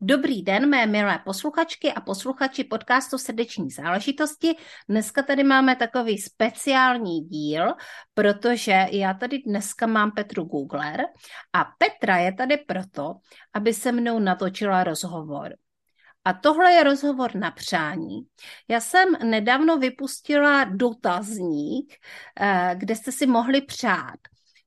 Dobrý den, mé milé posluchačky a posluchači podcastu Srdeční záležitosti. Dneska tady máme takový speciální díl, protože já tady dneska mám Petru Googler a Petra je tady proto, aby se mnou natočila rozhovor. A tohle je rozhovor na přání. Já jsem nedávno vypustila dotazník, eh, kde jste si mohli přát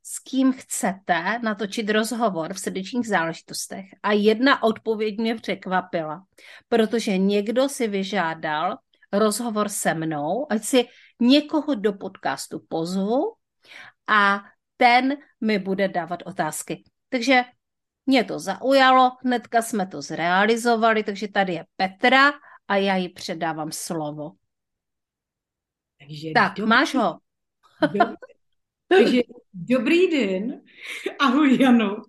s kým chcete natočit rozhovor v srdečních záležitostech. A jedna odpověď mě překvapila, protože někdo si vyžádal rozhovor se mnou, ať si někoho do podcastu pozvu a ten mi bude dávat otázky. Takže mě to zaujalo, hnedka jsme to zrealizovali, takže tady je Petra a já jí předávám slovo. Takže tak, dobrý. máš ho. Takže dobrý den, ahoj Jano,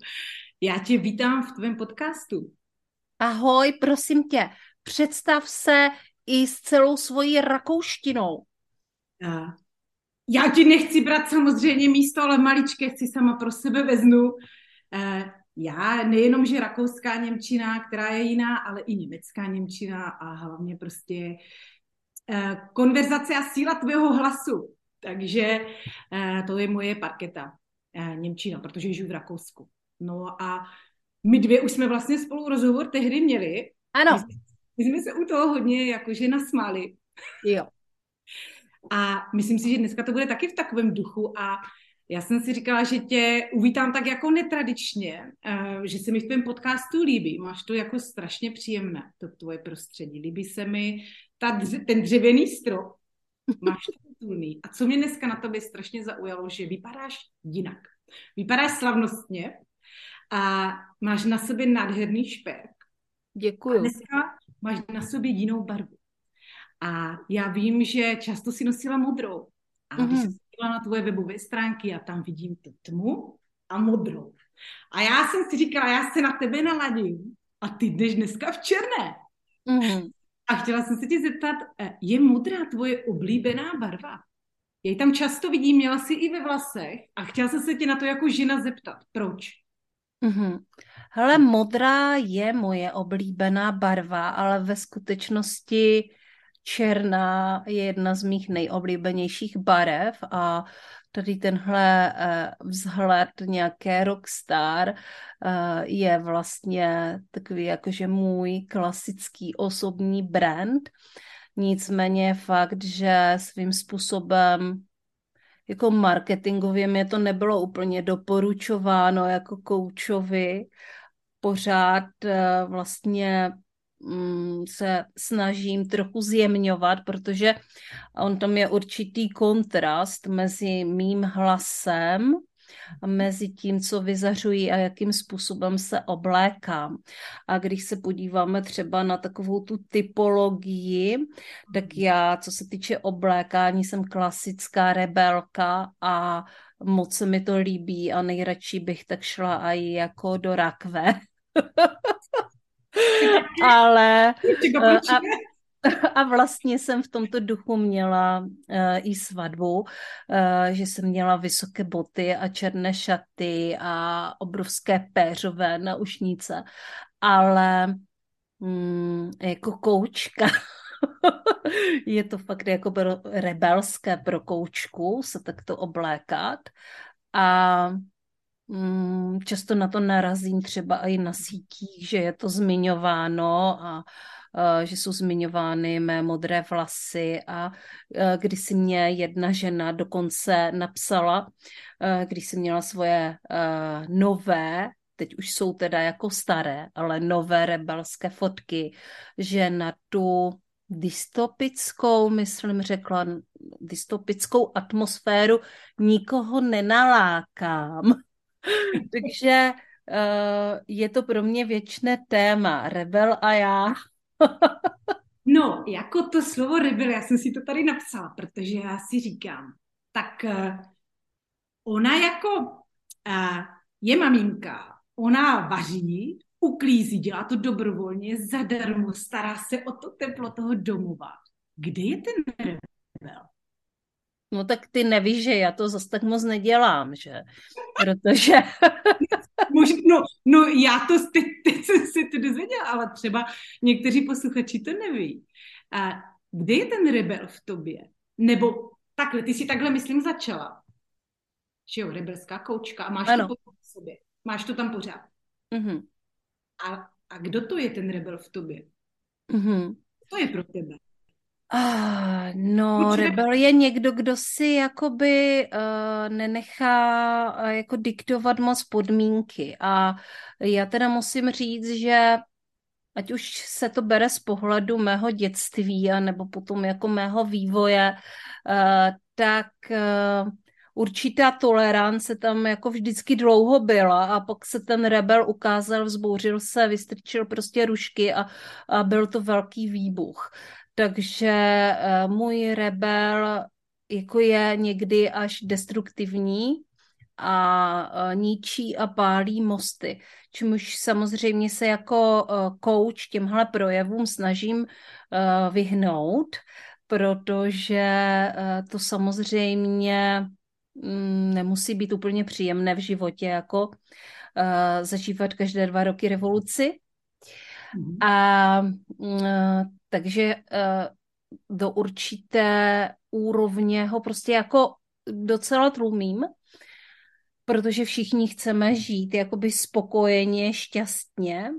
já tě vítám v tvém podcastu. Ahoj, prosím tě, představ se i s celou svojí rakouštinou. Já ti nechci brát samozřejmě místo, ale maličké chci sama pro sebe veznu. Já nejenom, že rakouská Němčina, která je jiná, ale i německá Němčina a hlavně prostě eh, konverzace a síla tvého hlasu. Takže eh, to je moje parketa, eh, Němčina, protože žiju v Rakousku. No a my dvě už jsme vlastně spolu rozhovor tehdy měli. Ano. My jsme, my jsme se u toho hodně jakože nasmáli. Jo. A myslím si, že dneska to bude taky v takovém duchu a já jsem si říkala, že tě uvítám tak jako netradičně, eh, že se mi v tvém podcastu líbí. Máš to jako strašně příjemné, to tvoje prostředí. Líbí se mi ta, ten dřevěný strop. Máš to titulný. A co mě dneska na tobě strašně zaujalo, že vypadáš jinak. Vypadáš slavnostně a máš na sobě nádherný šperk. Děkuju. A dneska máš na sobě jinou barvu. A já vím, že často si nosila modrou. A mm-hmm. když mhm. jsem na tvoje webové stránky, a tam vidím tu tmu a modrou. A já jsem si říkala, já se na tebe naladím a ty jdeš dneska v černé. Mm-hmm. A chtěla jsem se tě zeptat, eh, je modrá tvoje oblíbená barva? Já ji tam často vidím, měla si i ve vlasech a chtěla jsem se tě na to jako žena zeptat. Proč? Mm-hmm. Hele, modrá je moje oblíbená barva, ale ve skutečnosti černá je jedna z mých nejoblíbenějších barev a tady tenhle uh, vzhled nějaké rockstar uh, je vlastně takový jakože můj klasický osobní brand. Nicméně fakt, že svým způsobem jako marketingově mě to nebylo úplně doporučováno jako koučovi. Pořád uh, vlastně se snažím trochu zjemňovat, protože on tam je určitý kontrast mezi mým hlasem a mezi tím, co vyzařují a jakým způsobem se oblékám. A když se podíváme třeba na takovou tu typologii, tak já, co se týče oblékání, jsem klasická rebelka a moc se mi to líbí a nejradši bych tak šla i jako do rakve. ale eh, a, a vlastně jsem v tomto duchu měla uh, i svatbu, uh, že jsem měla vysoké boty a černé šaty a obrovské péřové naušnice, ale mm, jako koučka je to fakt jako rebelské pro koučku se takto oblékat. A často na to narazím třeba i na sítích, že je to zmiňováno a že jsou zmiňovány mé modré vlasy a když si mě jedna žena dokonce napsala, když si měla svoje nové, teď už jsou teda jako staré, ale nové rebelské fotky, že na tu dystopickou, myslím, řekla, dystopickou atmosféru nikoho nenalákám. Takže je to pro mě věčné téma. Rebel a já. no, jako to slovo rebel, já jsem si to tady napsala, protože já si říkám, tak uh, ona jako uh, je maminka, ona vaří, uklízí, dělá to dobrovolně, zadarmo, stará se o to teplo toho domova. Kde je ten rebel? No tak ty nevíš, že já to zase tak moc nedělám, že? Protože... no, no já to teď, teď jsem si to dozvěděla, ale třeba někteří posluchači to neví. A kde je ten rebel v tobě? Nebo takhle, ty si takhle, myslím, začala. Že jo, rebelská koučka a máš ano. to v sobě. Máš to tam pořád. Mm-hmm. A, a kdo to je ten rebel v tobě? Mm-hmm. To je pro tebe. Ah, no, Určitě. rebel je někdo, kdo si jakoby uh, nenechá uh, jako diktovat moc podmínky a já teda musím říct, že ať už se to bere z pohledu mého dětství a nebo potom jako mého vývoje, uh, tak uh, určitá tolerance tam jako vždycky dlouho byla a pak se ten rebel ukázal, vzbouřil se, vystrčil prostě rušky a, a byl to velký výbuch. Takže uh, můj rebel jako je někdy až destruktivní a uh, ničí a pálí mosty. Čemuž samozřejmě se jako coach těmhle projevům snažím vyhnout, protože to samozřejmě um, nemusí být úplně příjemné v životě, jako uh, zažívat každé dva roky revoluci. Mm-hmm. A uh, takže uh, do určité úrovně ho prostě jako docela tlumím, protože všichni chceme žít jakoby spokojeně, šťastně,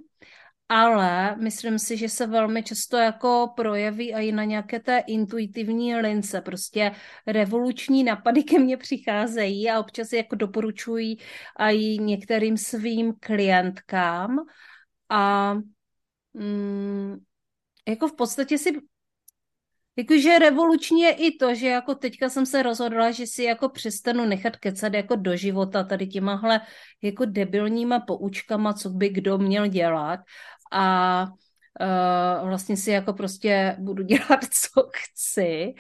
ale myslím si, že se velmi často jako projeví i na nějaké té intuitivní lince. Prostě revoluční napady ke mně přicházejí a občas jako doporučují i některým svým klientkám a mm, jako v podstatě si Jakože revoluční je i to, že jako teďka jsem se rozhodla, že si jako přestanu nechat kecat jako do života tady těmahle jako debilníma poučkama, co by kdo měl dělat a uh, vlastně si jako prostě budu dělat, co chci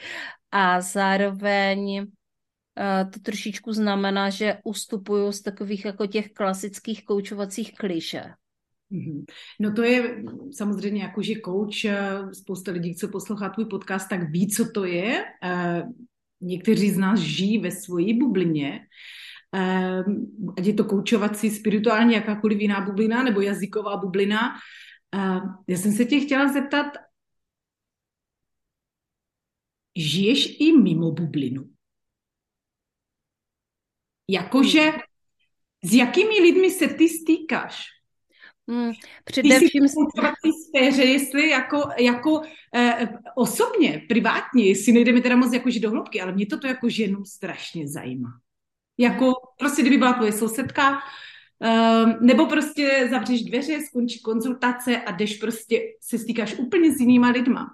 a zároveň uh, to trošičku znamená, že ustupuju z takových jako těch klasických koučovacích kliše. Mhm. No to je samozřejmě jako, že coach, eh, spousta lidí, co poslouchá tvůj podcast, tak ví, co to je. Eh, někteří z nás žijí ve svojí bublině, eh, ať je to koučovací, spirituální, jakákoliv jiná bublina nebo jazyková bublina. Já jsem se tě chtěla zeptat, žiješ i mimo bublinu? Jakože hmm. s jakými lidmi se ty stýkáš? Hmm, především... Ty sféře, jestli jako, jako eh, osobně, privátně, jestli nejdeme teda moc jakože do hloubky, ale mě to jako ženu strašně zajímá. Jako prostě, kdyby byla tvoje sousedka, eh, nebo prostě zavřeš dveře, skončí konzultace a jdeš prostě, se stýkáš úplně s jinýma lidma.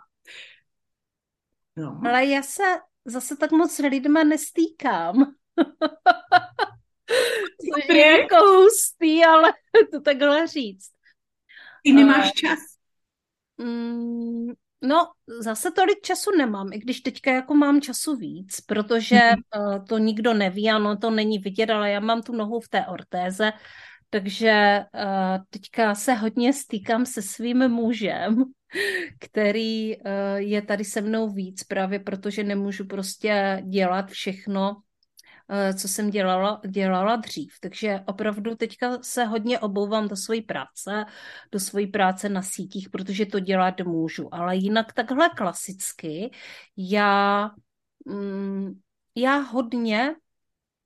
No. Ale já se zase tak moc lidma nestýkám. Což je jako hustý, ale to takhle říct. Ty nemáš čas? Mm, no, zase tolik času nemám, i když teďka jako mám času víc, protože mm-hmm. uh, to nikdo neví, ano, to není vidět, ale já mám tu nohu v té ortéze, takže uh, teďka se hodně stýkám se svým mužem, který uh, je tady se mnou víc, právě protože nemůžu prostě dělat všechno co jsem dělala, dělala dřív. Takže opravdu teďka se hodně obouvám do své práce, do své práce na sítích, protože to dělat můžu. Ale jinak takhle klasicky já, mm, já hodně,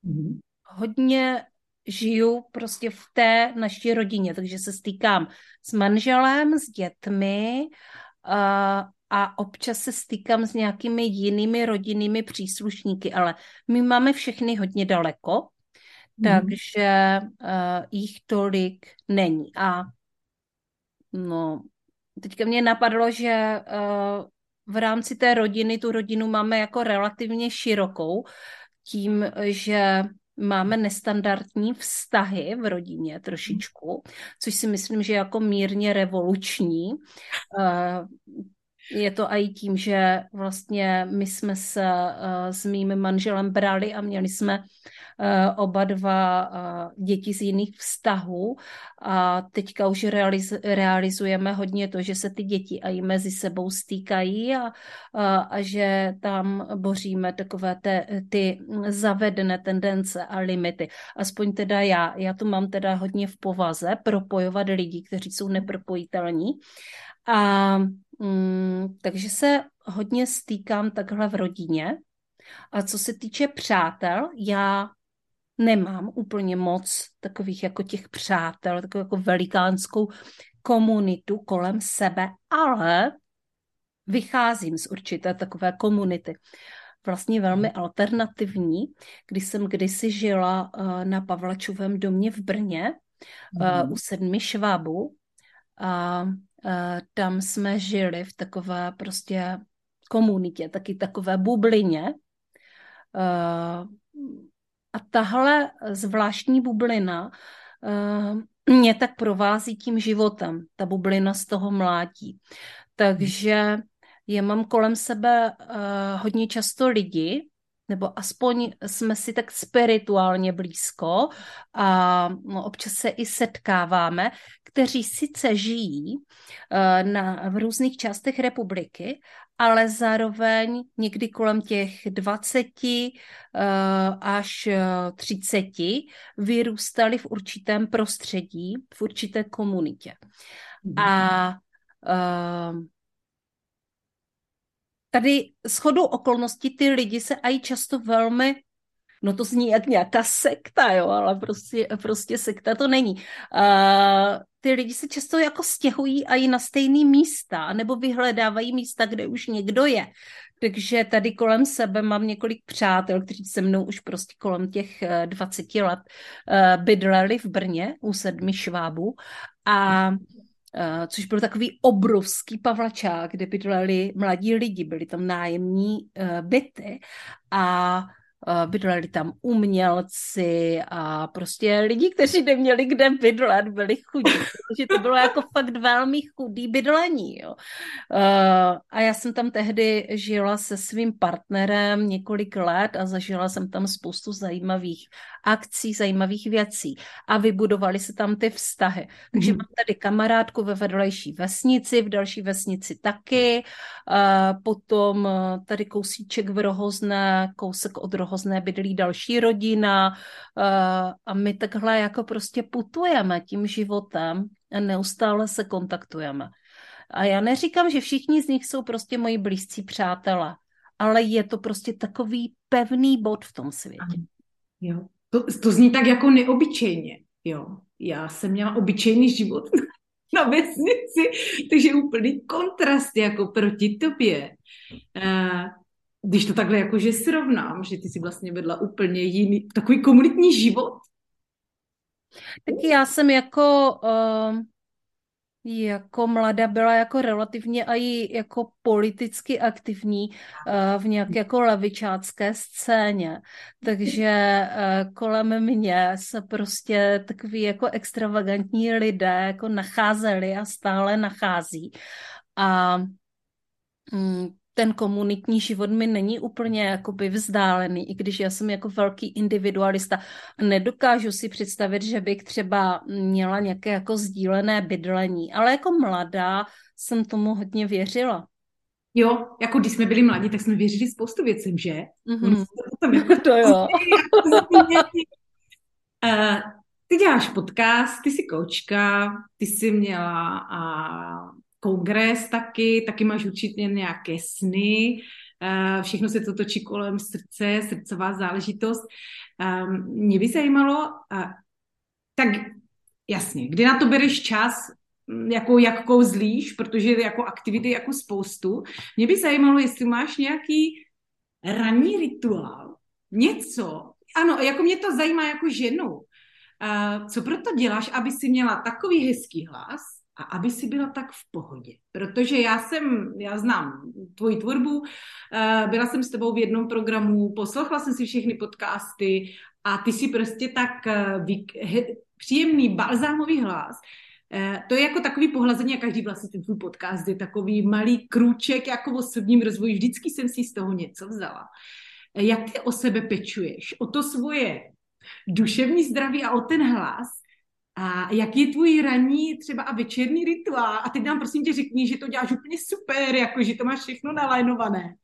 mm-hmm. hodně žiju prostě v té naší rodině, takže se stýkám s manželem, s dětmi, uh, a občas se stýkám s nějakými jinými rodinnými příslušníky, ale my máme všechny hodně daleko, mm. takže uh, jich tolik není. A no, teďka mě napadlo, že uh, v rámci té rodiny tu rodinu máme jako relativně širokou, tím, že máme nestandardní vztahy v rodině trošičku, což si myslím, že je jako mírně revoluční. Uh, je to i tím, že vlastně my jsme se uh, s mým manželem brali a měli jsme uh, oba dva uh, děti z jiných vztahů a teďka už realiz, realizujeme hodně to, že se ty děti i mezi sebou stýkají a, a, a že tam boříme takové te, ty zavedené tendence a limity. Aspoň teda já. Já to mám teda hodně v povaze propojovat lidi, kteří jsou nepropojitelní. A Mm, takže se hodně stýkám takhle v rodině. A co se týče přátel, já nemám úplně moc takových jako těch přátel, takovou jako velikánskou komunitu kolem sebe, ale vycházím z určité takové komunity. Vlastně velmi hmm. alternativní, když jsem kdysi žila uh, na Pavlačovém domě v Brně mm. u sedmi švábů a Eh, tam jsme žili v takové prostě komunitě, taky takové bublině. Eh, a tahle zvláštní bublina eh, mě tak provází tím životem, ta bublina z toho mládí. Takže já mám kolem sebe hodně často lidi, nebo aspoň jsme si tak spirituálně blízko a no, občas se i setkáváme, kteří sice žijí uh, na, v různých částech republiky, ale zároveň někdy kolem těch 20 uh, až 30 vyrůstali v určitém prostředí, v určité komunitě. Mm. A tady shodou okolností ty lidi se aj často velmi No to zní jak nějaká sekta, jo, ale prostě, prostě sekta to není. Uh, ty lidi se často jako stěhují i na stejné místa, nebo vyhledávají místa, kde už někdo je. Takže tady kolem sebe mám několik přátel, kteří se mnou už prostě kolem těch 20 let uh, bydleli v Brně u sedmi švábů a což byl takový obrovský pavlačák, kde bydleli mladí lidi, byli tam nájemní uh, byty. A Eh, bydleli tam umělci a prostě lidi, kteří neměli kde bydlet, byli chudí, protože to bylo jako fakt velmi chudý bydlení. Jo. Eh, a já jsem tam tehdy žila se svým partnerem několik let a zažila jsem tam spoustu zajímavých akcí, zajímavých věcí a vybudovali se tam ty vztahy. Takže mm. mám tady kamarádku ve vedlejší vesnici, v další vesnici taky, a potom eh, tady kousíček v Rohozné, kousek od Rohozné bydlí další rodina a, eh, a my takhle jako prostě putujeme tím životem a neustále se kontaktujeme. A já neříkám, že všichni z nich jsou prostě moji blízcí přátelé, ale je to prostě takový pevný bod v tom světě. Jo. To, to zní tak jako neobyčejně, jo. Já jsem měla obyčejný život na vesnici, takže úplný kontrast jako proti tobě. Uh, když to takhle jakože srovnám, že ty si vlastně vedla úplně jiný, takový komunitní život. Tak já jsem jako uh, jako mladá byla jako relativně i jako politicky aktivní uh, v nějaké jako levičácké scéně. Takže uh, kolem mě se prostě takový jako extravagantní lidé jako nacházeli a stále nachází. A mm, ten komunitní život mi není úplně jakoby vzdálený, i když já jsem jako velký individualista. Nedokážu si představit, že bych třeba měla nějaké jako sdílené bydlení, ale jako mladá jsem tomu hodně věřila. Jo, jako když jsme byli mladí, tak jsme věřili spoustu věcem, že? Mm-hmm. Potom jako to jo. uh, ty děláš podcast, ty jsi koučka, ty jsi měla uh, kongres taky, taky máš určitě nějaké sny, eh, všechno se to točí kolem srdce, srdcová záležitost. Ehm, mě by zajímalo, tak jasně, kdy na to bereš čas, mm, jako jak kouzlíš, protože jako aktivity jako spoustu. Mě by zajímalo, jestli máš nějaký ranní rituál, něco, ano, jako mě to zajímá jako ženu. Uh, co proto děláš, aby si měla takový hezký hlas, a aby si byla tak v pohodě. Protože já jsem, já znám tvoji tvorbu, eh, byla jsem s tebou v jednom programu, poslouchala jsem si všechny podcasty a ty si prostě tak eh, příjemný balzámový hlas, eh, to je jako takový pohlazení a každý vlastně ten tvůj podcast je takový malý krůček jako v osobním rozvoji. Vždycky jsem si z toho něco vzala. Jak ty o sebe pečuješ? O to svoje duševní zdraví a o ten hlas, a jak je tvůj ranní třeba a večerní rituál? A teď nám prosím tě řekni, že to děláš úplně super, jako že to máš všechno nalajnované.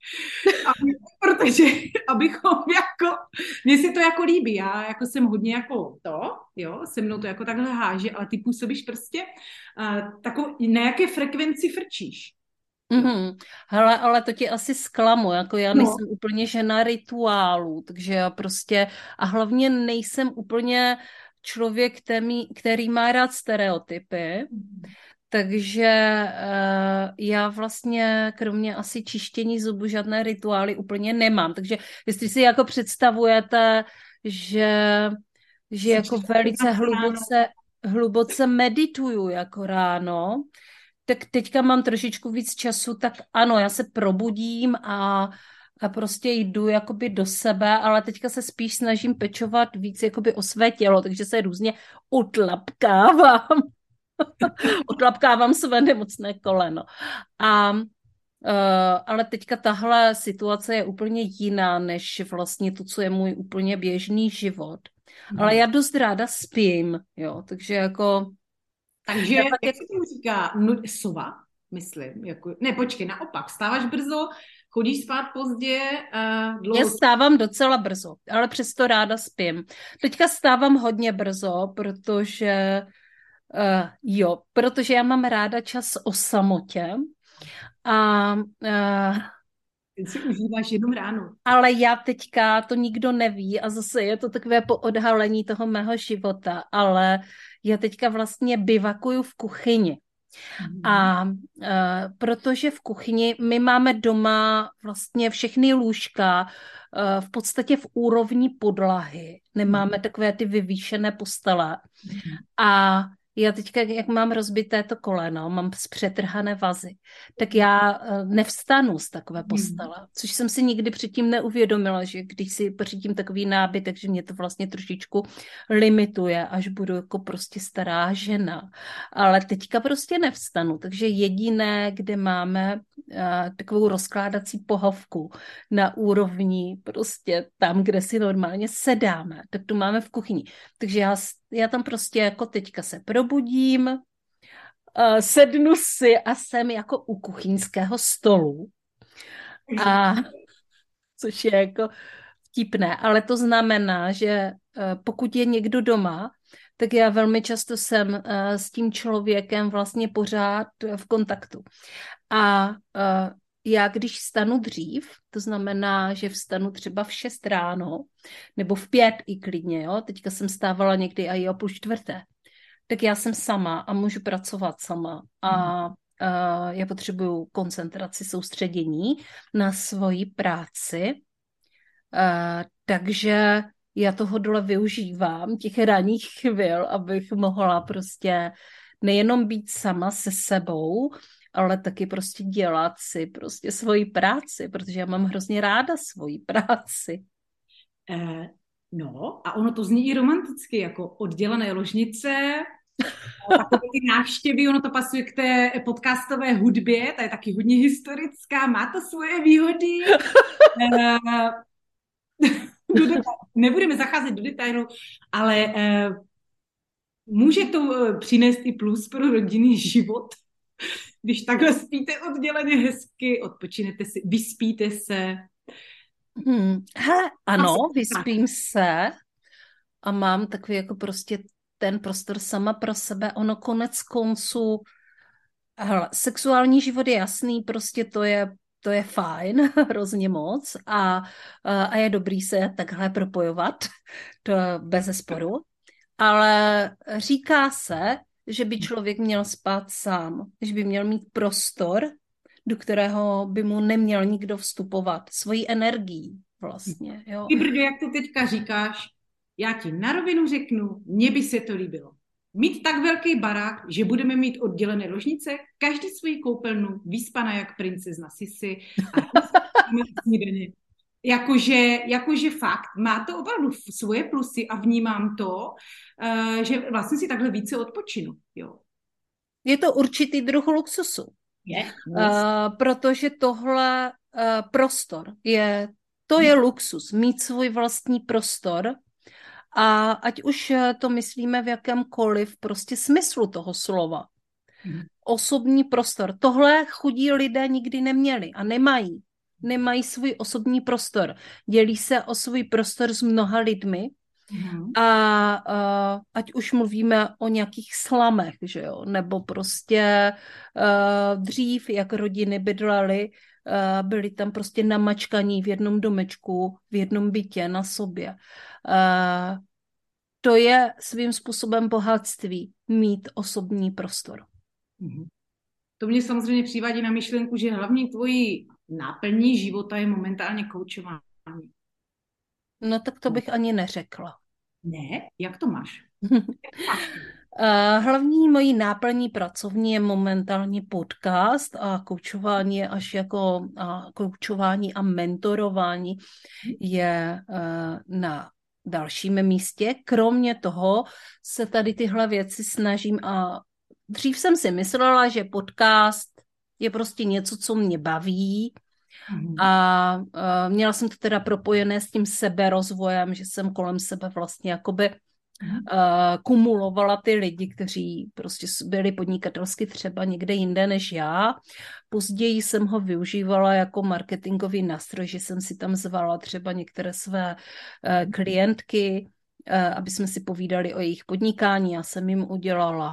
A, protože, abychom jako, mně se to jako líbí, já jako jsem hodně jako to, jo, se mnou to jako takhle háže, ale ty působíš prostě uh, takovou, na jaké frekvenci frčíš. Mm-hmm. Hele, ale to ti asi zklamu, jako já no. nejsem úplně žena rituálu, takže já prostě, a hlavně nejsem úplně člověk, který, který má rád stereotypy, takže uh, já vlastně kromě asi čištění zubu žádné rituály úplně nemám. Takže jestli si jako představujete, že, že jako velice hluboce, hluboce medituju jako ráno, tak teďka mám trošičku víc času, tak ano, já se probudím a a prostě jdu jakoby do sebe, ale teďka se spíš snažím pečovat víc jakoby o své tělo, takže se různě utlapkávám. utlapkávám své nemocné koleno. A Uh, ale teďka tahle situace je úplně jiná, než vlastně to, co je můj úplně běžný život. Hmm. Ale já dost ráda spím, jo, takže jako... Takže, jak, jak se tomu říká, no, sova, myslím, jako, ne, počkej, naopak, stáváš brzo, Chodíš spát pozdě? Uh, dlouho... Já stávám docela brzo, ale přesto ráda spím. Teďka stávám hodně brzo, protože uh, jo, protože já mám ráda čas o samotě a uh, si užíváš jenom ráno. Ale já teďka, to nikdo neví a zase je to takové po odhalení toho mého života, ale já teďka vlastně bivakuju v kuchyni. A uh, protože v kuchyni my máme doma vlastně všechny lůžka uh, v podstatě v úrovni podlahy. Nemáme takové ty vyvýšené postele. A já teďka, jak mám rozbité to koleno, mám zpřetrhané vazy, tak já eh, nevstanu z takové hmm. postele, což jsem si nikdy předtím neuvědomila, že když si pořídím takový nábyt, takže mě to vlastně trošičku limituje, až budu jako prostě stará žena. Ale teďka prostě nevstanu, takže jediné, kde máme uh, takovou rozkládací pohovku na úrovni prostě tam, kde si normálně sedáme, tak tu máme v kuchyni. Takže já já tam prostě jako teďka se probudím, uh, sednu si a jsem jako u kuchyňského stolu. A což je jako vtipné, ale to znamená, že uh, pokud je někdo doma, tak já velmi často jsem uh, s tím člověkem vlastně pořád v kontaktu. A já když stanu dřív, to znamená, že vstanu třeba v 6 ráno, nebo v pět i klidně, jo, teďka jsem stávala někdy i o půl čtvrté, tak já jsem sama a můžu pracovat sama a uh, já potřebuju koncentraci, soustředění na svoji práci, uh, takže já toho dole využívám, těch ranních chvil, abych mohla prostě nejenom být sama se sebou, ale taky prostě dělat si prostě svoji práci, protože já mám hrozně ráda svoji práci. Eh, no a ono to zní i romanticky, jako oddělené ložnice, takové ty návštěvy, ono to pasuje k té podcastové hudbě, ta je taky hodně historická, má to svoje výhody. Eh, nebudeme zacházet do detailu, ale eh, může to eh, přinést i plus pro rodinný život když takhle spíte odděleně hezky, odpočinete si, vyspíte se. Hmm. Hele, ano, vyspím tak. se a mám takový jako prostě ten prostor sama pro sebe. Ono konec konců, hele, sexuální život je jasný, prostě to je to je fajn, hrozně moc a, a je dobrý se takhle propojovat, to bez sporu. Ale říká se, že by člověk měl spát sám, že by měl mít prostor, do kterého by mu neměl nikdo vstupovat, svojí energií vlastně. Jo. Ty brdo, jak to teďka říkáš, já ti na rovinu řeknu, mně by se to líbilo. Mít tak velký barák, že budeme mít oddělené ložnice, každý svoji koupelnu, vyspaná jak princezna Sisi a. Jakože, jakože fakt, má to opravdu svoje plusy a vnímám to, uh, že vlastně si takhle více odpočinu. Jo. Je to určitý druh luxusu. Je. Uh, protože tohle uh, prostor je, to je luxus, mít svůj vlastní prostor a ať už to myslíme v jakémkoliv prostě smyslu toho slova. Hmm. Osobní prostor. Tohle chudí lidé nikdy neměli a nemají. Nemají svůj osobní prostor. Dělí se o svůj prostor s mnoha lidmi Mm-hmm. A uh, ať už mluvíme o nějakých slamech, že jo, nebo prostě uh, dřív, jak rodiny bydlely, uh, byli tam prostě namačkaní v jednom domečku, v jednom bytě na sobě. Uh, to je svým způsobem bohatství, mít osobní prostor. Mm-hmm. To mě samozřejmě přivádí na myšlenku, že hlavní tvojí náplní života je momentálně koučování. No tak to bych ani neřekla. Ne? Jak to máš? Hlavní mojí náplní pracovní je momentálně podcast a koučování až jako a koučování a mentorování je na dalším místě. Kromě toho se tady tyhle věci snažím a dřív jsem si myslela, že podcast je prostě něco, co mě baví, Mm. A uh, měla jsem to teda propojené s tím seberozvojem, že jsem kolem sebe vlastně jakoby uh, kumulovala ty lidi, kteří prostě byli podnikatelsky třeba někde jinde než já. Později jsem ho využívala jako marketingový nástroj, že jsem si tam zvala třeba některé své uh, klientky, uh, aby jsme si povídali o jejich podnikání. Já jsem jim udělala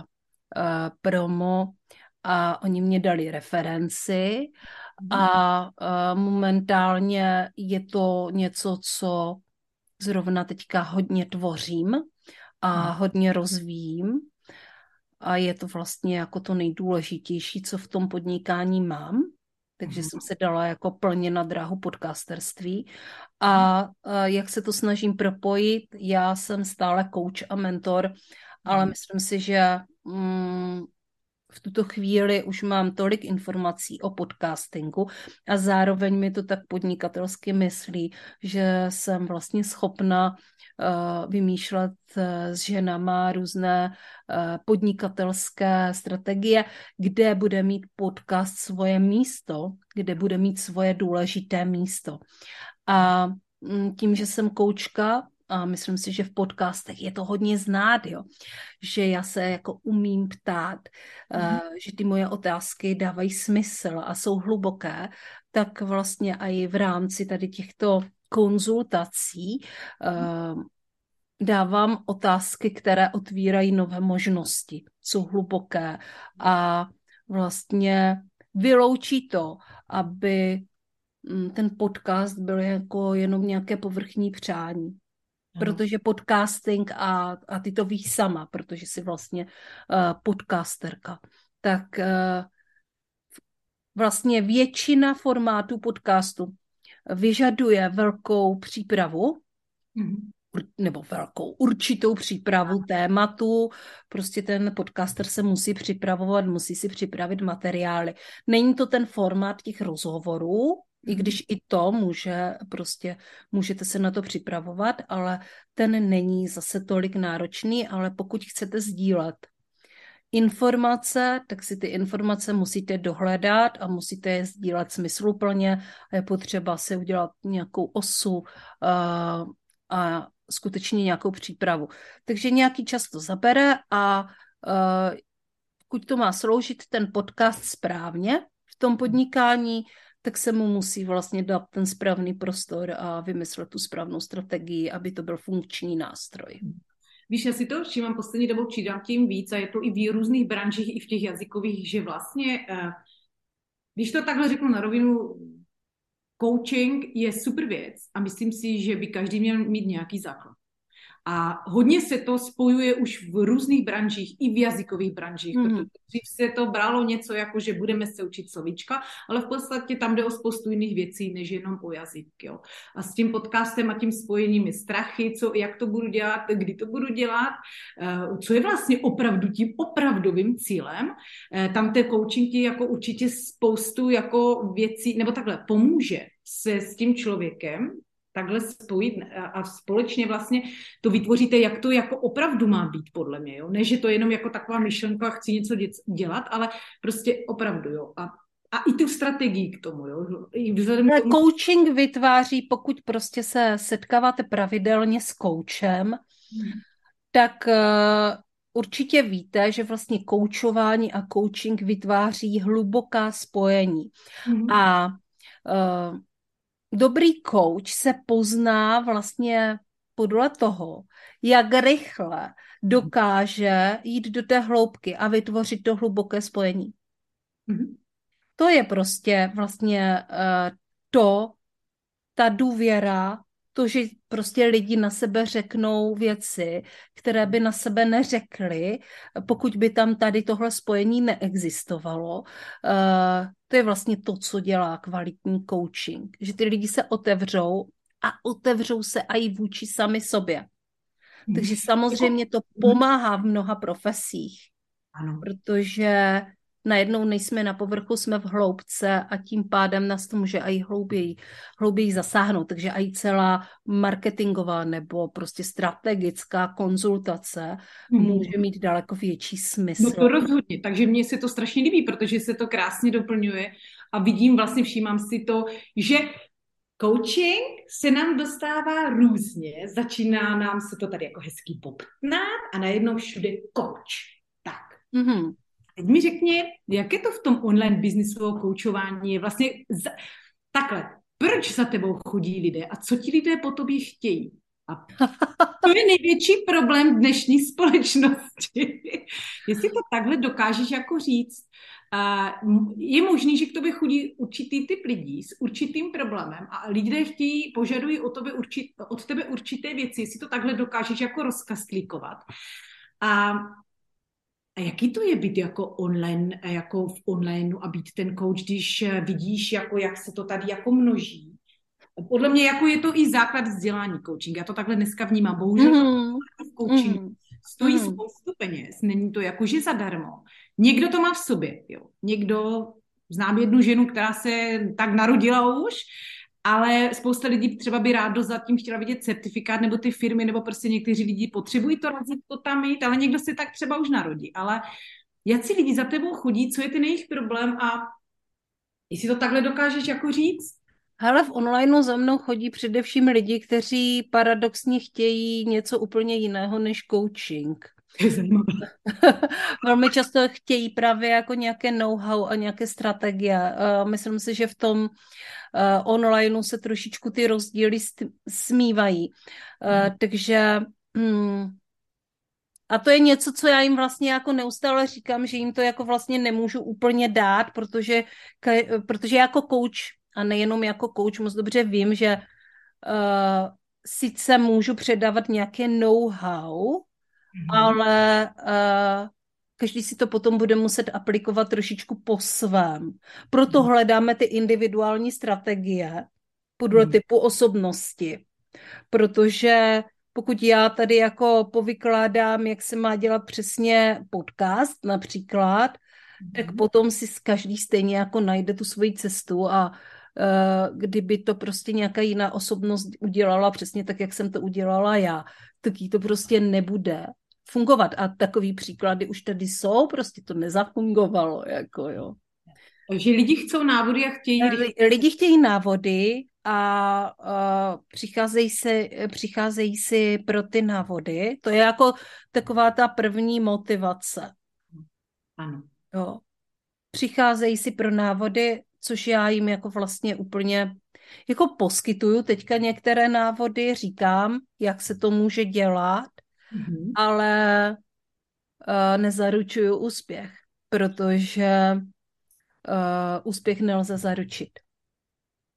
uh, promo a oni mě dali referenci a uh, momentálně je to něco, co zrovna teďka hodně tvořím a hodně rozvíjím a je to vlastně jako to nejdůležitější, co v tom podnikání mám. Takže hmm. jsem se dala jako plně na dráhu podcasterství. A uh, jak se to snažím propojit, já jsem stále coach a mentor, ale myslím si, že mm, v tuto chvíli už mám tolik informací o podcastingu a zároveň mi to tak podnikatelsky myslí, že jsem vlastně schopna uh, vymýšlet uh, s ženama různé uh, podnikatelské strategie, kde bude mít podcast svoje místo, kde bude mít svoje důležité místo. A mm, tím, že jsem koučka, a myslím si, že v podcastech je to hodně znát, jo, že já se jako umím ptát, mm. uh, že ty moje otázky dávají smysl a jsou hluboké, tak vlastně i v rámci tady těchto konzultací uh, dávám otázky, které otvírají nové možnosti, jsou hluboké a vlastně vyloučí to, aby mm, ten podcast byl jako jenom nějaké povrchní přání protože podcasting a, a ty to víš sama, protože jsi vlastně uh, podcasterka, tak uh, vlastně většina formátů podcastu vyžaduje velkou přípravu, mm-hmm. Nebo velkou určitou přípravu tématu. Prostě ten podcaster se musí připravovat, musí si připravit materiály. Není to ten formát těch rozhovorů, i když i to může, prostě můžete se na to připravovat, ale ten není zase tolik náročný, ale pokud chcete sdílet informace, tak si ty informace musíte dohledat a musíte je sdílet smysluplně a je potřeba si udělat nějakou osu uh, a skutečně nějakou přípravu. Takže nějaký čas to zabere a uh, to má sloužit ten podcast správně v tom podnikání, tak se mu musí vlastně dát ten správný prostor a vymyslet tu správnou strategii, aby to byl funkční nástroj. Víš, já si to všímám poslední dobou čídám tím víc a je to i v různých branžích, i v těch jazykových, že vlastně, eh, když to takhle řeknu na rovinu, coaching je super věc a myslím si, že by každý měl mít nějaký základ. A hodně se to spojuje už v různých branžích, i v jazykových branžích, mm. protože dřív se to bralo něco jako, že budeme se učit slovíčka, ale v podstatě tam jde o spoustu jiných věcí, než jenom o jazyk. Jo. A s tím podcastem a tím spojenými strachy, co, jak to budu dělat, kdy to budu dělat, eh, co je vlastně opravdu tím opravdovým cílem. Eh, tam té coaching jako určitě spoustu jako věcí, nebo takhle, pomůže se s tím člověkem takhle spojit a společně vlastně to vytvoříte, jak to jako opravdu má být, podle mě, jo. Ne, že to je jenom jako taková myšlenka, chci něco dělat, ale prostě opravdu, jo. A a i tu strategii k tomu. Jo? I k tomu... Coaching vytváří, pokud prostě se setkáváte pravidelně s koučem, hmm. tak uh, určitě víte, že vlastně koučování a coaching vytváří hluboká spojení. Hmm. A uh, dobrý coach se pozná vlastně podle toho, jak rychle dokáže jít do té hloubky a vytvořit to hluboké spojení. Mm-hmm. To je prostě vlastně uh, to, ta důvěra, to, že prostě lidi na sebe řeknou věci, které by na sebe neřekli, pokud by tam tady tohle spojení neexistovalo. Uh, to je vlastně to, co dělá kvalitní coaching. Že ty lidi se otevřou a otevřou se i vůči sami sobě. Takže samozřejmě to pomáhá v mnoha profesích. Ano. Protože najednou nejsme na povrchu, jsme v hloubce a tím pádem nás to může i hlouběji, hlouběji zasáhnout. Takže i celá marketingová nebo prostě strategická konzultace hmm. může mít daleko větší smysl. No to rozhodně, takže mně se to strašně líbí, protože se to krásně doplňuje a vidím, vlastně všímám si to, že Coaching se nám dostává různě, začíná nám se to tady jako hezký poptnát a najednou všude coach. Tak. Mm-hmm. Teď mi řekni, jak je to v tom online biznisového koučování? Vlastně za... takhle, proč za tebou chodí lidé a co ti lidé po tobě chtějí? A to je největší problém dnešní společnosti. Jestli to takhle dokážeš jako říct, je možný, že k tobě chodí určitý typ lidí s určitým problémem a lidé chtějí, požadují od tebe, určit, od tebe určité věci, jestli to takhle dokážeš jako rozkastlíkovat. A a jaký to je být jako online, jako v online a být ten coach, když eh, vidíš, jako jak se to tady jako množí? Podle mě jako je to i základ vzdělání coaching. Já to takhle dneska vnímám. Bohužel mm. v coachingu mm. stojí mm. spoustu peněz. Není to jako, že zadarmo. Někdo to má v sobě. Jo. Někdo, znám jednu ženu, která se tak narodila už, ale spousta lidí třeba by rádo zatím chtěla vidět certifikát nebo ty firmy, nebo prostě někteří lidi potřebují to razítko tam mít, ale někdo se tak třeba už narodí. Ale jak si lidi za tebou chodí, co je ten jejich problém a jestli to takhle dokážeš jako říct? Hele, v onlineu za mnou chodí především lidi, kteří paradoxně chtějí něco úplně jiného než coaching. Velmi často chtějí právě jako nějaké know-how a nějaké strategie. Myslím si, že v tom onlineu se trošičku ty rozdíly smívají. Hmm. Takže hmm, a to je něco, co já jim vlastně jako neustále říkám, že jim to jako vlastně nemůžu úplně dát, protože, protože jako coach a nejenom jako coach moc dobře vím, že uh, sice můžu předávat nějaké know-how, mm-hmm. ale uh, každý si to potom bude muset aplikovat trošičku po svém. Proto mm-hmm. hledáme ty individuální strategie podle mm-hmm. typu osobnosti. Protože pokud já tady jako povykládám, jak se má dělat přesně podcast například, tak potom si každý stejně jako najde tu svoji cestu a uh, kdyby to prostě nějaká jiná osobnost udělala přesně tak, jak jsem to udělala já, tak jí to prostě nebude fungovat. A takový příklady už tady jsou, prostě to nezafungovalo, jako jo. Takže lidi chcou návody a chtějí... Lidi chtějí návody a uh, přicházejí, si, přicházejí si pro ty návody. To je jako taková ta první motivace. Ano. Jo. Přicházejí si pro návody, což já jim jako vlastně úplně jako poskytuju teďka některé návody, říkám, jak se to může dělat, mm-hmm. ale uh, nezaručuju úspěch, protože uh, úspěch nelze zaručit.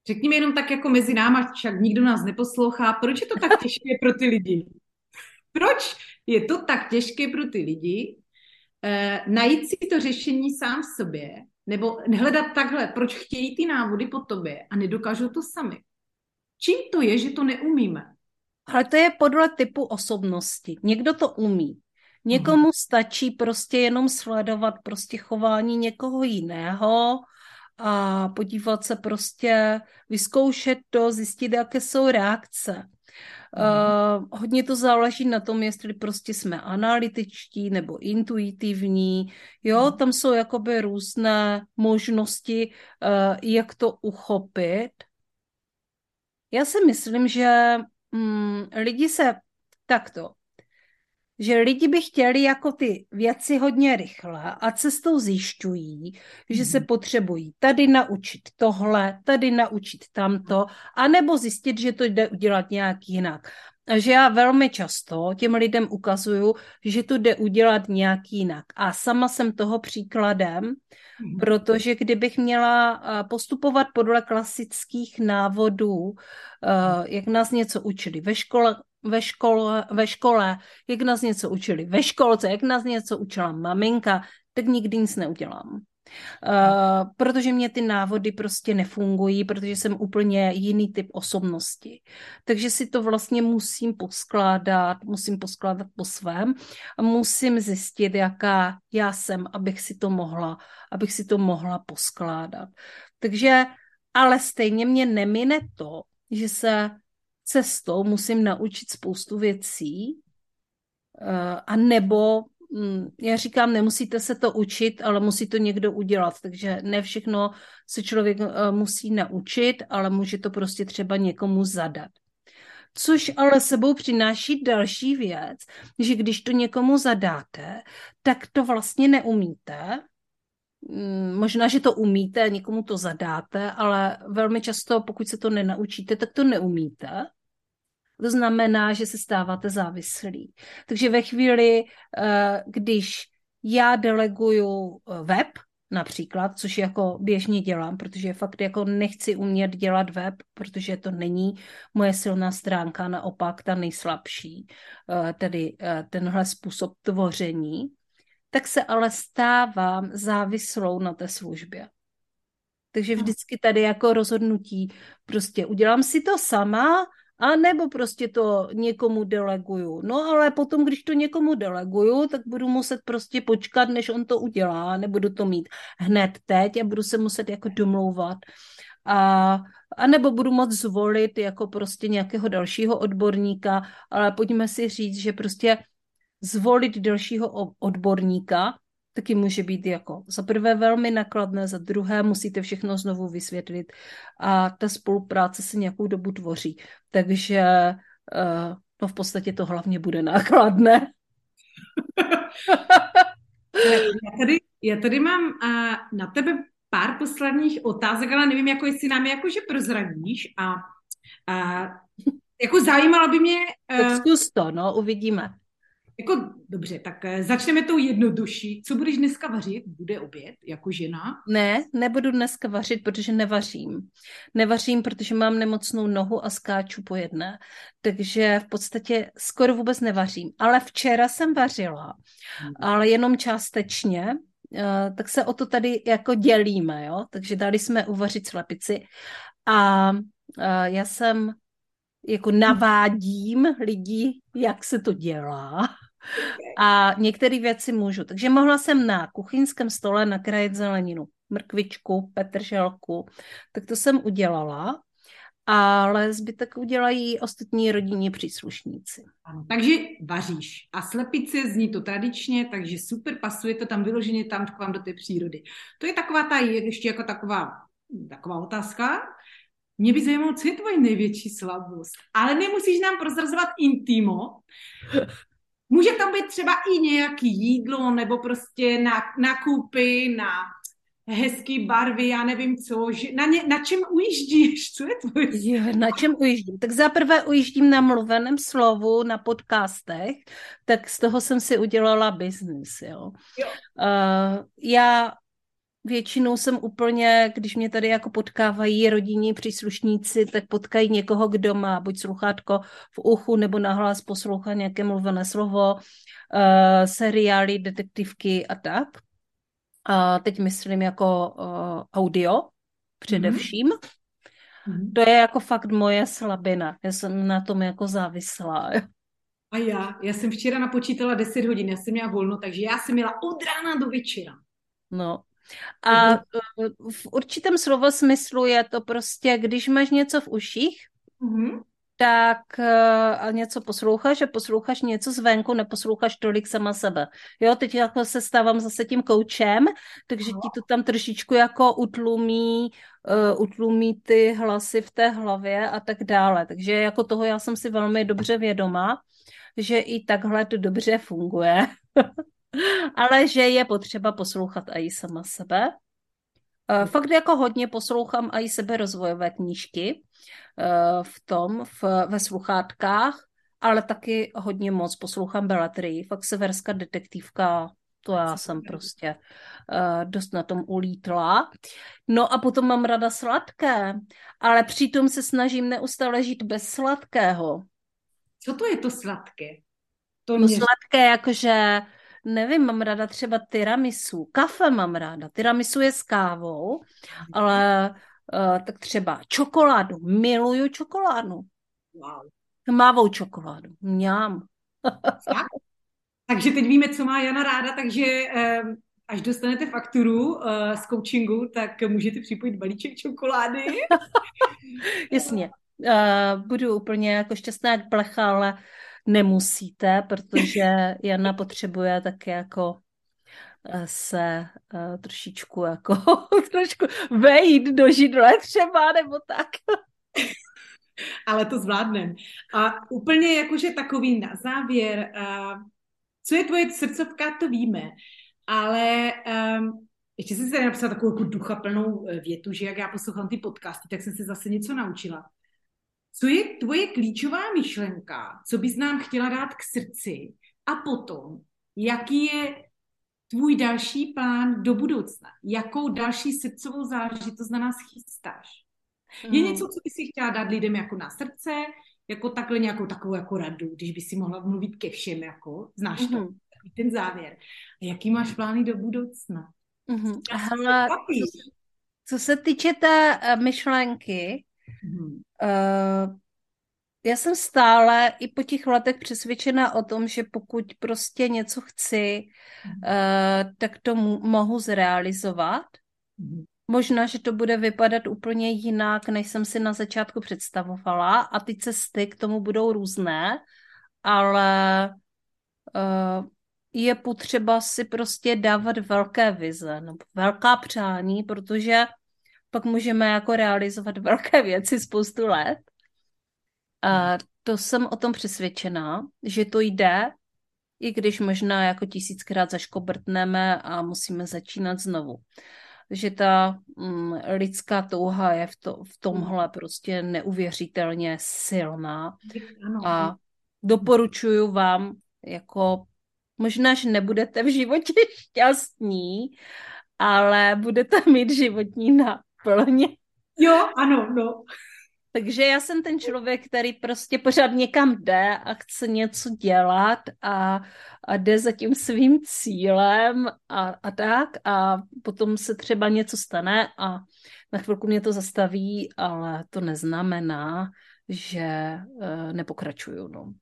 Řekni mi jenom tak jako mezi náma, však nikdo nás neposlouchá, proč je to tak těžké pro ty lidi? proč je to tak těžké pro ty lidi eh, najít si to řešení sám v sobě, nebo hledat takhle, proč chtějí ty návody po tobě a nedokážou to sami. Čím to je, že to neumíme? Ale to je podle typu osobnosti. Někdo to umí. Někomu mhm. stačí prostě jenom sledovat prostě chování někoho jiného a podívat se prostě, vyzkoušet to, zjistit, jaké jsou reakce. Uh, hodně to záleží na tom, jestli prostě jsme analytičtí nebo intuitivní. Jo, mhm. tam jsou jakoby různé možnosti, uh, jak to uchopit. Já si myslím, že um, lidi se takto, že lidi by chtěli jako ty věci hodně rychle a cestou zjišťují, že se mhm. potřebují tady naučit tohle, tady naučit tamto, anebo zjistit, že to jde udělat nějak jinak. A že já velmi často těm lidem ukazuju, že to jde udělat nějak jinak. A sama jsem toho příkladem. Protože kdybych měla postupovat podle klasických návodů, jak nás něco učili ve škole, ve škole, ve škole, jak nás něco učili ve školce, jak nás něco učila maminka, tak nikdy nic neudělám. Uh, protože mě ty návody prostě nefungují, protože jsem úplně jiný typ osobnosti. Takže si to vlastně musím poskládat, musím poskládat po svém a musím zjistit, jaká já jsem, abych si to mohla, abych si to mohla poskládat. Takže, ale stejně mě nemine to, že se cestou musím naučit spoustu věcí, eh, a nebo já říkám, nemusíte se to učit, ale musí to někdo udělat, takže ne všechno se člověk eh, musí naučit, ale může to prostě třeba někomu zadat. Což ale sebou přináší další věc, že když to někomu zadáte, tak to vlastně neumíte. Hm, možná, že to umíte, někomu to zadáte, ale velmi často, pokud se to nenaučíte, tak to neumíte. To znamená, že se stáváte závislí. Takže ve chvíli, eh, když já deleguju eh, web, například, což jako běžně dělám, protože fakt jako nechci umět dělat web, protože to není moje silná stránka, naopak ta nejslabší, eh, tedy tenhle způsob tvoření, tak se ale stávám závislou na té službě. Takže vždycky tady jako rozhodnutí, prostě udělám si to sama, a nebo prostě to někomu deleguju. No ale potom, když to někomu deleguju, tak budu muset prostě počkat, než on to udělá. Nebudu to mít hned teď a budu se muset jako domlouvat. A, a nebo budu moct zvolit jako prostě nějakého dalšího odborníka, ale pojďme si říct, že prostě zvolit dalšího odborníka taky může být jako za prvé velmi nakladné, za druhé musíte všechno znovu vysvětlit a ta spolupráce se nějakou dobu tvoří. Takže uh, no v podstatě to hlavně bude nákladné. já, tady, já tady mám uh, na tebe pár posledních otázek, ale nevím, jako jestli nám je jakože prozradíš a uh, jako zajímalo by mě... Tak zkus to, no, uvidíme. Jako, dobře, tak eh, začneme tou jednodušší. Co budeš dneska vařit? Bude oběd jako žena? Ne, nebudu dneska vařit, protože nevařím. Nevařím, protože mám nemocnou nohu a skáču po jedné. Takže v podstatě skoro vůbec nevařím. Ale včera jsem vařila, hmm. ale jenom částečně, eh, tak se o to tady jako dělíme, jo? Takže dali jsme uvařit slepici a eh, já jsem jako navádím lidi, jak se to dělá. A některé věci můžu. Takže mohla jsem na kuchyňském stole nakrájet zeleninu, mrkvičku, petrželku, tak to jsem udělala, ale zbytek udělají ostatní rodinní příslušníci. Takže vaříš. A slepice zní to tradičně, takže super, pasuje to tam vyloženě tam k vám do té přírody. To je taková ta ještě jako taková, taková otázka. Mě by zajímalo, co je tvoje největší slabost. Ale nemusíš nám prozrazovat intimo, Může tam být třeba i nějaký jídlo, nebo prostě na, nakupy, na hezký barvy, já nevím co, na, ně, na čem ujíždíš, co je tvoje? Jo, na čem ujíždím? Tak zaprvé ujíždím na mluveném slovu, na podcastech, tak z toho jsem si udělala biznis, jo. jo. Uh, já většinou jsem úplně, když mě tady jako potkávají rodinní příslušníci, tak potkají někoho, kdo má buď sluchátko v uchu nebo nahlas poslouchá nějaké mluvené slovo, uh, seriály, detektivky a tak. A teď myslím jako uh, audio především. Mm-hmm. To je jako fakt moje slabina. Já jsem na tom jako závislá. A já, já jsem včera napočítala 10 hodin, já jsem měla volno, takže já jsem měla od rána do večera. No, a mhm. v určitém slova smyslu je to prostě, když máš něco v uších, mm-hmm. tak uh, něco posloucháš a posloucháš něco zvenku, neposloucháš tolik sama sebe. Jo, teď jako se stávám zase tím koučem, takže ti to tam trošičku jako utlumí, uh, utlumí ty hlasy v té hlavě a tak dále. Takže jako toho já jsem si velmi dobře vědoma, že i takhle to dobře funguje. ale že je potřeba poslouchat i sama sebe. Eh, fakt jako hodně poslouchám i sebe rozvojové knížky eh, v tom, v, ve sluchátkách, ale taky hodně moc poslouchám Bellatrix, fakt severská detektivka, to já jsem prostě uh, dost na tom ulítla. No a potom mám rada sladké, ale přitom se snažím neustále žít bez sladkého. Co to je to sladké? To no mě... sladké jakože nevím, mám ráda třeba tiramisu, kafe mám ráda, tiramisu je s kávou, ale uh, tak třeba čokoládu, miluju čokoládu. Wow. Tmavou čokoládu, mňám. takže teď víme, co má Jana ráda, takže um, až dostanete fakturu uh, z coachingu, tak můžete připojit balíček čokolády. Jasně. Uh, budu úplně jako šťastná jak plecha, ale nemusíte, protože Jana potřebuje také jako eh, se uh, trošičku jako trošku vejít do židle třeba, nebo tak. Ale to zvládnem. A úplně jakože takový na závěr, uh, co je tvoje srdcovka, to víme, ale um, ještě jsem se napsala takovou jako duchaplnou větu, že jak já poslouchám ty podcasty, tak jsem se zase něco naučila. Co je tvoje klíčová myšlenka, co bys nám chtěla dát k srdci a potom, jaký je tvůj další plán do budoucna? Jakou další srdcovou záležitost na nás chystáš? Mm. Je něco, co bys si chtěla dát lidem jako na srdce, jako takhle nějakou takovou jako radu, když by si mohla mluvit ke všem, jako, znáš mm. to, ten závěr. A jaký máš plány do budoucna? Mm-hmm. Hele, co, co se týče té uh, myšlenky, Mm-hmm. Uh, já jsem stále i po těch letech přesvědčena o tom, že pokud prostě něco chci, uh, tak to mohu zrealizovat. Mm-hmm. Možná, že to bude vypadat úplně jinak, než jsem si na začátku představovala a ty cesty k tomu budou různé, ale uh, je potřeba si prostě dávat velké vize, nebo velká přání, protože pak můžeme jako realizovat velké věci spoustu let. A to jsem o tom přesvědčená, že to jde, i když možná jako tisíckrát zaškobrtneme a musíme začínat znovu. Že ta mm, lidská touha je v, to, v tomhle prostě neuvěřitelně silná. A doporučuju vám, jako možná, že nebudete v životě šťastní, ale budete mít životní na, plně. Jo, ano, no. Takže já jsem ten člověk, který prostě pořád někam jde a chce něco dělat a, a jde za tím svým cílem a, a tak a potom se třeba něco stane a na chvilku mě to zastaví, ale to neznamená, že uh, nepokračuju. No.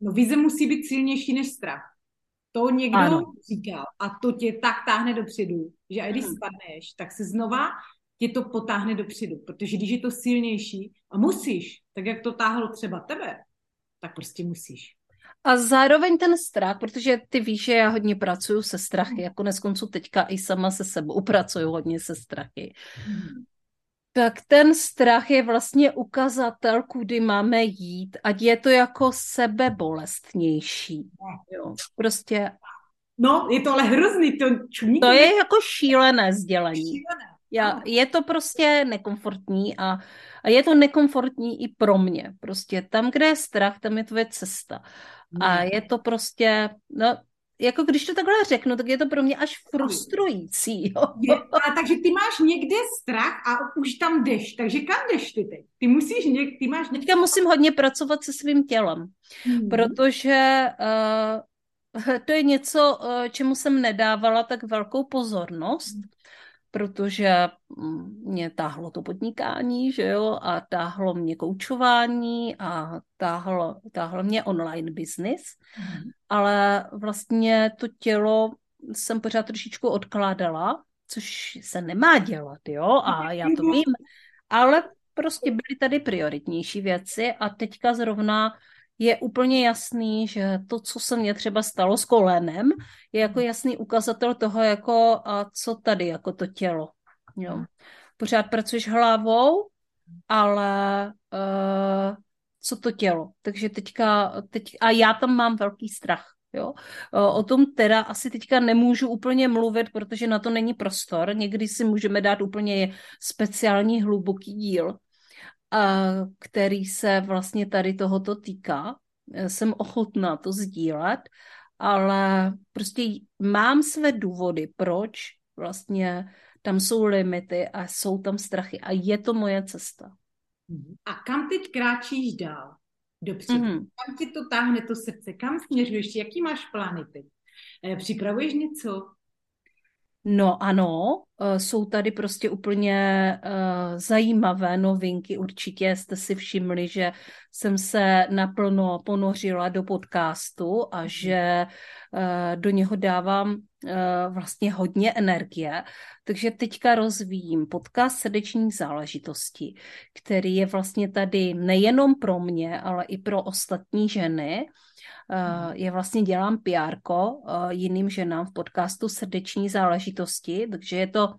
no vize musí být silnější než strach. To někdo ano. říkal a to tě tak táhne dopředu, že i když hmm. spadneš, tak se znova tě to potáhne dopředu, protože když je to silnější a musíš, tak jak to táhlo třeba tebe, tak prostě musíš. A zároveň ten strach, protože ty víš, že já hodně pracuju se strachy, jako konec konců teďka i sama se sebou pracuju hodně se strachy. Hmm. Tak ten strach je vlastně ukazatel, kudy máme jít, ať je to jako sebebolestnější. Jo, prostě... No, je to ale hrozný, to čumí. To je jako šílené sdělení. Šílené. Já, je to prostě nekomfortní a, a je to nekomfortní i pro mě. Prostě tam, kde je strach, tam je tvoje cesta. A je to prostě, no, jako když to takhle řeknu, tak je to pro mě až frustrující. Jo? Je, a takže ty máš někde strach a už tam jdeš, takže kam jdeš ty teď? Ty musíš něk, ty máš... Teďka musím hodně pracovat se svým tělem, hmm. protože uh, to je něco, uh, čemu jsem nedávala tak velkou pozornost. Hmm protože mm, mě táhlo to podnikání, že jo, a táhlo mě koučování a táhlo, táhlo mě online business, mm. ale vlastně to tělo jsem pořád trošičku odkládala, což se nemá dělat, jo, a já to vím, ale prostě byly tady prioritnější věci a teďka zrovna je úplně jasný, že to, co se mně třeba stalo s kolenem, je jako hmm. jasný ukazatel toho, jako a co tady, jako to tělo. Jo. Hmm. Pořád pracuješ hlavou, ale uh, co to tělo. Takže teďka, teď, a já tam mám velký strach. Jo? O tom teda asi teďka nemůžu úplně mluvit, protože na to není prostor. Někdy si můžeme dát úplně speciální hluboký díl, který se vlastně tady tohoto týká. Jsem ochotná to sdílet, ale prostě mám své důvody, proč vlastně tam jsou limity a jsou tam strachy a je to moje cesta. A kam teď kráčíš dál? Dobře. Mm-hmm. Kam ti to táhne to srdce? Kam směřuješ? Jaký máš plány teď? Eh, připravuješ něco? No ano, eh, jsou tady prostě úplně uh, zajímavé novinky. Určitě jste si všimli, že jsem se naplno ponořila do podcastu a že uh, do něho dávám vlastně hodně energie. Takže teďka rozvíjím podcast srdeční záležitosti, který je vlastně tady nejenom pro mě, ale i pro ostatní ženy Eh, je vlastně dělám PR eh, jiným ženám v podcastu Srdeční záležitosti, takže je to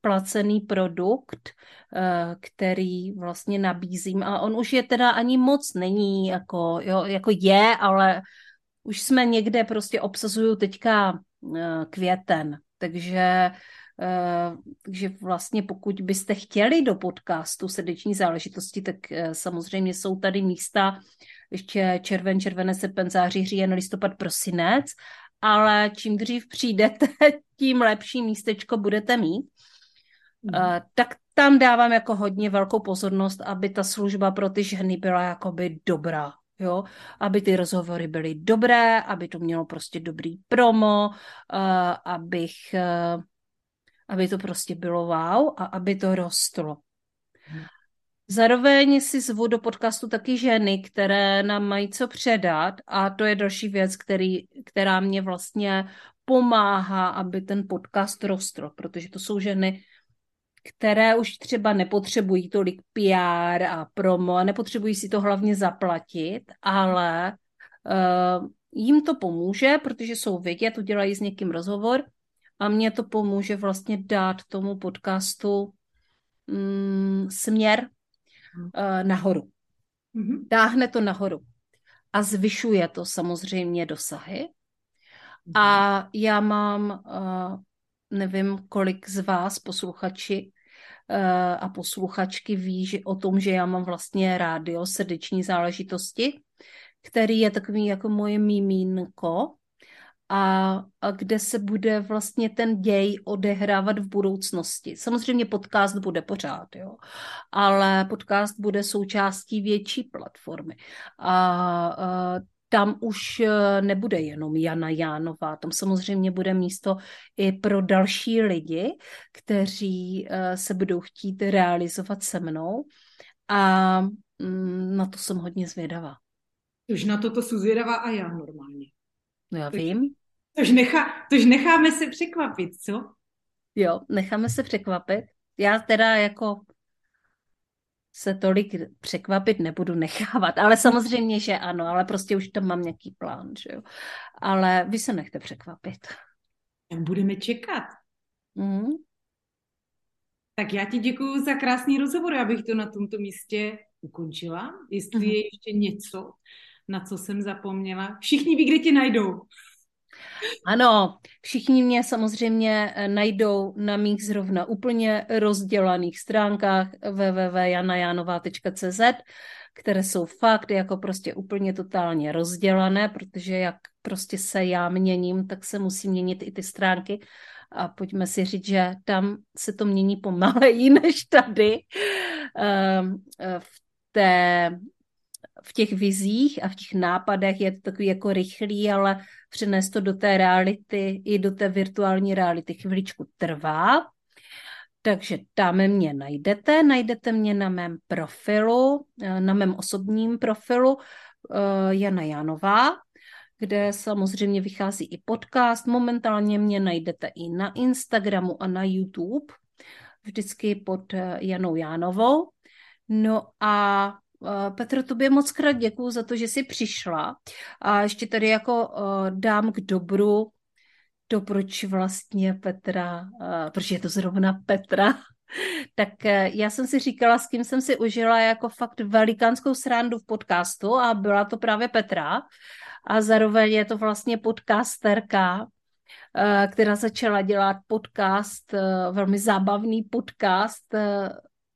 placený produkt, eh, který vlastně nabízím a on už je teda ani moc není, jako, jo, jako je, ale už jsme někde prostě obsazuju teďka květen, takže takže vlastně pokud byste chtěli do podcastu srdeční záležitosti, tak samozřejmě jsou tady místa ještě červen, červené, srpen, září, říjen, listopad, prosinec, ale čím dřív přijdete, tím lepší místečko budete mít. Mm. Uh, tak tam dávám jako hodně velkou pozornost, aby ta služba pro ty ženy byla jakoby dobrá, jo, aby ty rozhovory byly dobré, aby to mělo prostě dobrý promo, uh, abych, uh, aby to prostě bylo wow a aby to rostlo. Mm. Zároveň si zvu do podcastu taky ženy, které nám mají co předat a to je další věc, který, která mě vlastně pomáhá, aby ten podcast rostl, protože to jsou ženy, které už třeba nepotřebují tolik PR a promo a nepotřebují si to hlavně zaplatit, ale uh, jim to pomůže, protože jsou vědět, udělají s někým rozhovor a mě to pomůže vlastně dát tomu podcastu mm, směr, uh, nahoru. Mm-hmm. Táhne to nahoru. A zvyšuje to samozřejmě dosahy. Mm-hmm. A já mám, uh, nevím, kolik z vás posluchači uh, a posluchačky ví že, o tom, že já mám vlastně rádio srdeční záležitosti, který je takový jako moje mimínko, a, a kde se bude vlastně ten děj odehrávat v budoucnosti. Samozřejmě podcast bude pořád, jo, ale podcast bude součástí větší platformy. A, a tam už e, nebude jenom Jana Jánová, tam samozřejmě bude místo i pro další lidi, kteří e, se budou chtít realizovat se mnou a mm, na to jsem hodně zvědavá. Už na to to jsou zvědavá a já normálně. No já vím. Tož, nechá, tož necháme se překvapit, co? Jo, necháme se překvapit. Já teda jako se tolik překvapit nebudu nechávat, ale samozřejmě, že ano, ale prostě už tam mám nějaký plán, že jo. Ale vy se nechte překvapit. Tak budeme čekat. Mm. Tak já ti děkuji za krásný rozhovor, abych to na tomto místě ukončila. Jestli mm. je ještě něco, na co jsem zapomněla. Všichni ví, kde tě najdou. Ano, všichni mě samozřejmě eh, najdou na mých zrovna úplně rozdělaných stránkách www.janajanova.cz, které jsou fakt jako prostě úplně totálně rozdělané, protože jak prostě se já měním, tak se musí měnit i ty stránky a pojďme si říct, že tam se to mění pomaleji než tady ehm, v té v těch vizích a v těch nápadech je to takový jako rychlý, ale přenést to do té reality i do té virtuální reality chviličku trvá. Takže tam mě najdete, najdete mě na mém profilu, eh, na mém osobním profilu eh, Jana Janová, kde samozřejmě vychází i podcast. Momentálně mě najdete i na Instagramu a na YouTube, vždycky pod eh, Janou Jánovou. No a Petro, tobě moc krát děkuju za to, že jsi přišla. A ještě tady jako dám k dobru to, proč vlastně Petra, proč je to zrovna Petra, tak já jsem si říkala, s kým jsem si užila jako fakt velikánskou srandu v podcastu a byla to právě Petra. A zároveň je to vlastně podcasterka, která začala dělat podcast, velmi zábavný podcast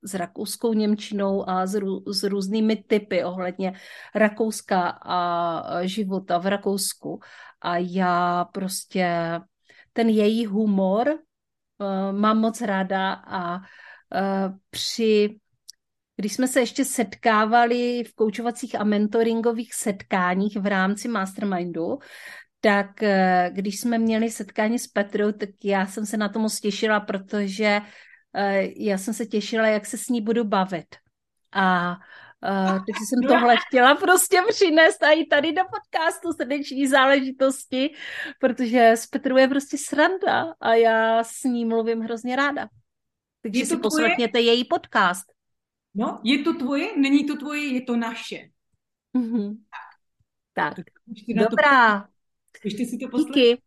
s rakouskou Němčinou a s, rů, s různými typy ohledně Rakouska a života v Rakousku. A já prostě ten její humor uh, mám moc ráda a uh, při když jsme se ještě setkávali v koučovacích a mentoringových setkáních v rámci Mastermindu, tak eh, když jsme měli setkání s Petrou, tak já jsem se na to moc těšila, protože já jsem se těšila, jak se s ní budu bavit. A Uh, takže jsem tohle chtěla prostě přinést i tady do podcastu srdeční záležitosti, protože s Petrou je prostě sranda a já s ní mluvím hrozně ráda. Takže je to si tvoje? poslechněte její podcast. No, je to tvoje, není to tvoje, je to naše. Mm-hmm. Tak. tak Dobrá. Ještě si to poslechnout. Díky.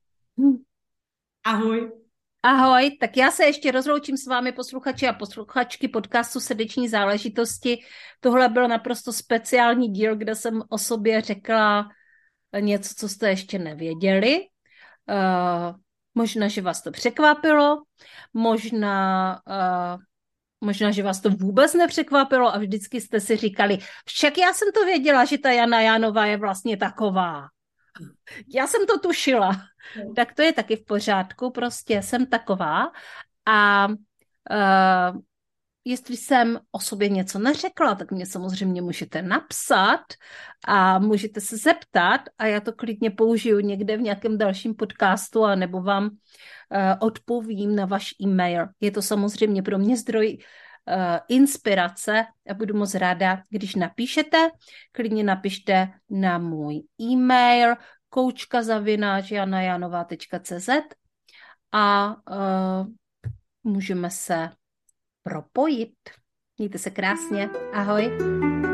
Ahoj. Ahoj, tak já se ještě rozloučím s vámi posluchači a posluchačky podcastu Srdeční záležitosti. Tohle byl naprosto speciální díl, kde jsem o sobě řekla něco, co jste ještě nevěděli. Uh, možná, že vás to překvapilo, možná, uh, možná, že vás to vůbec nepřekvapilo a vždycky jste si říkali, však já jsem to věděla, že ta Jana Janová je vlastně taková. Já jsem to tušila. No. Tak to je taky v pořádku, prostě jsem taková. A uh, jestli jsem o sobě něco neřekla, tak mě samozřejmě můžete napsat a můžete se zeptat a já to klidně použiju někde v nějakém dalším podcastu a nebo vám uh, odpovím na váš e-mail. Je to samozřejmě pro mě zdroj uh, inspirace a budu moc ráda, když napíšete. Klidně napište na můj e-mail koučka zavináč janajanová.cz a uh, můžeme se propojit. Mějte se krásně. Ahoj.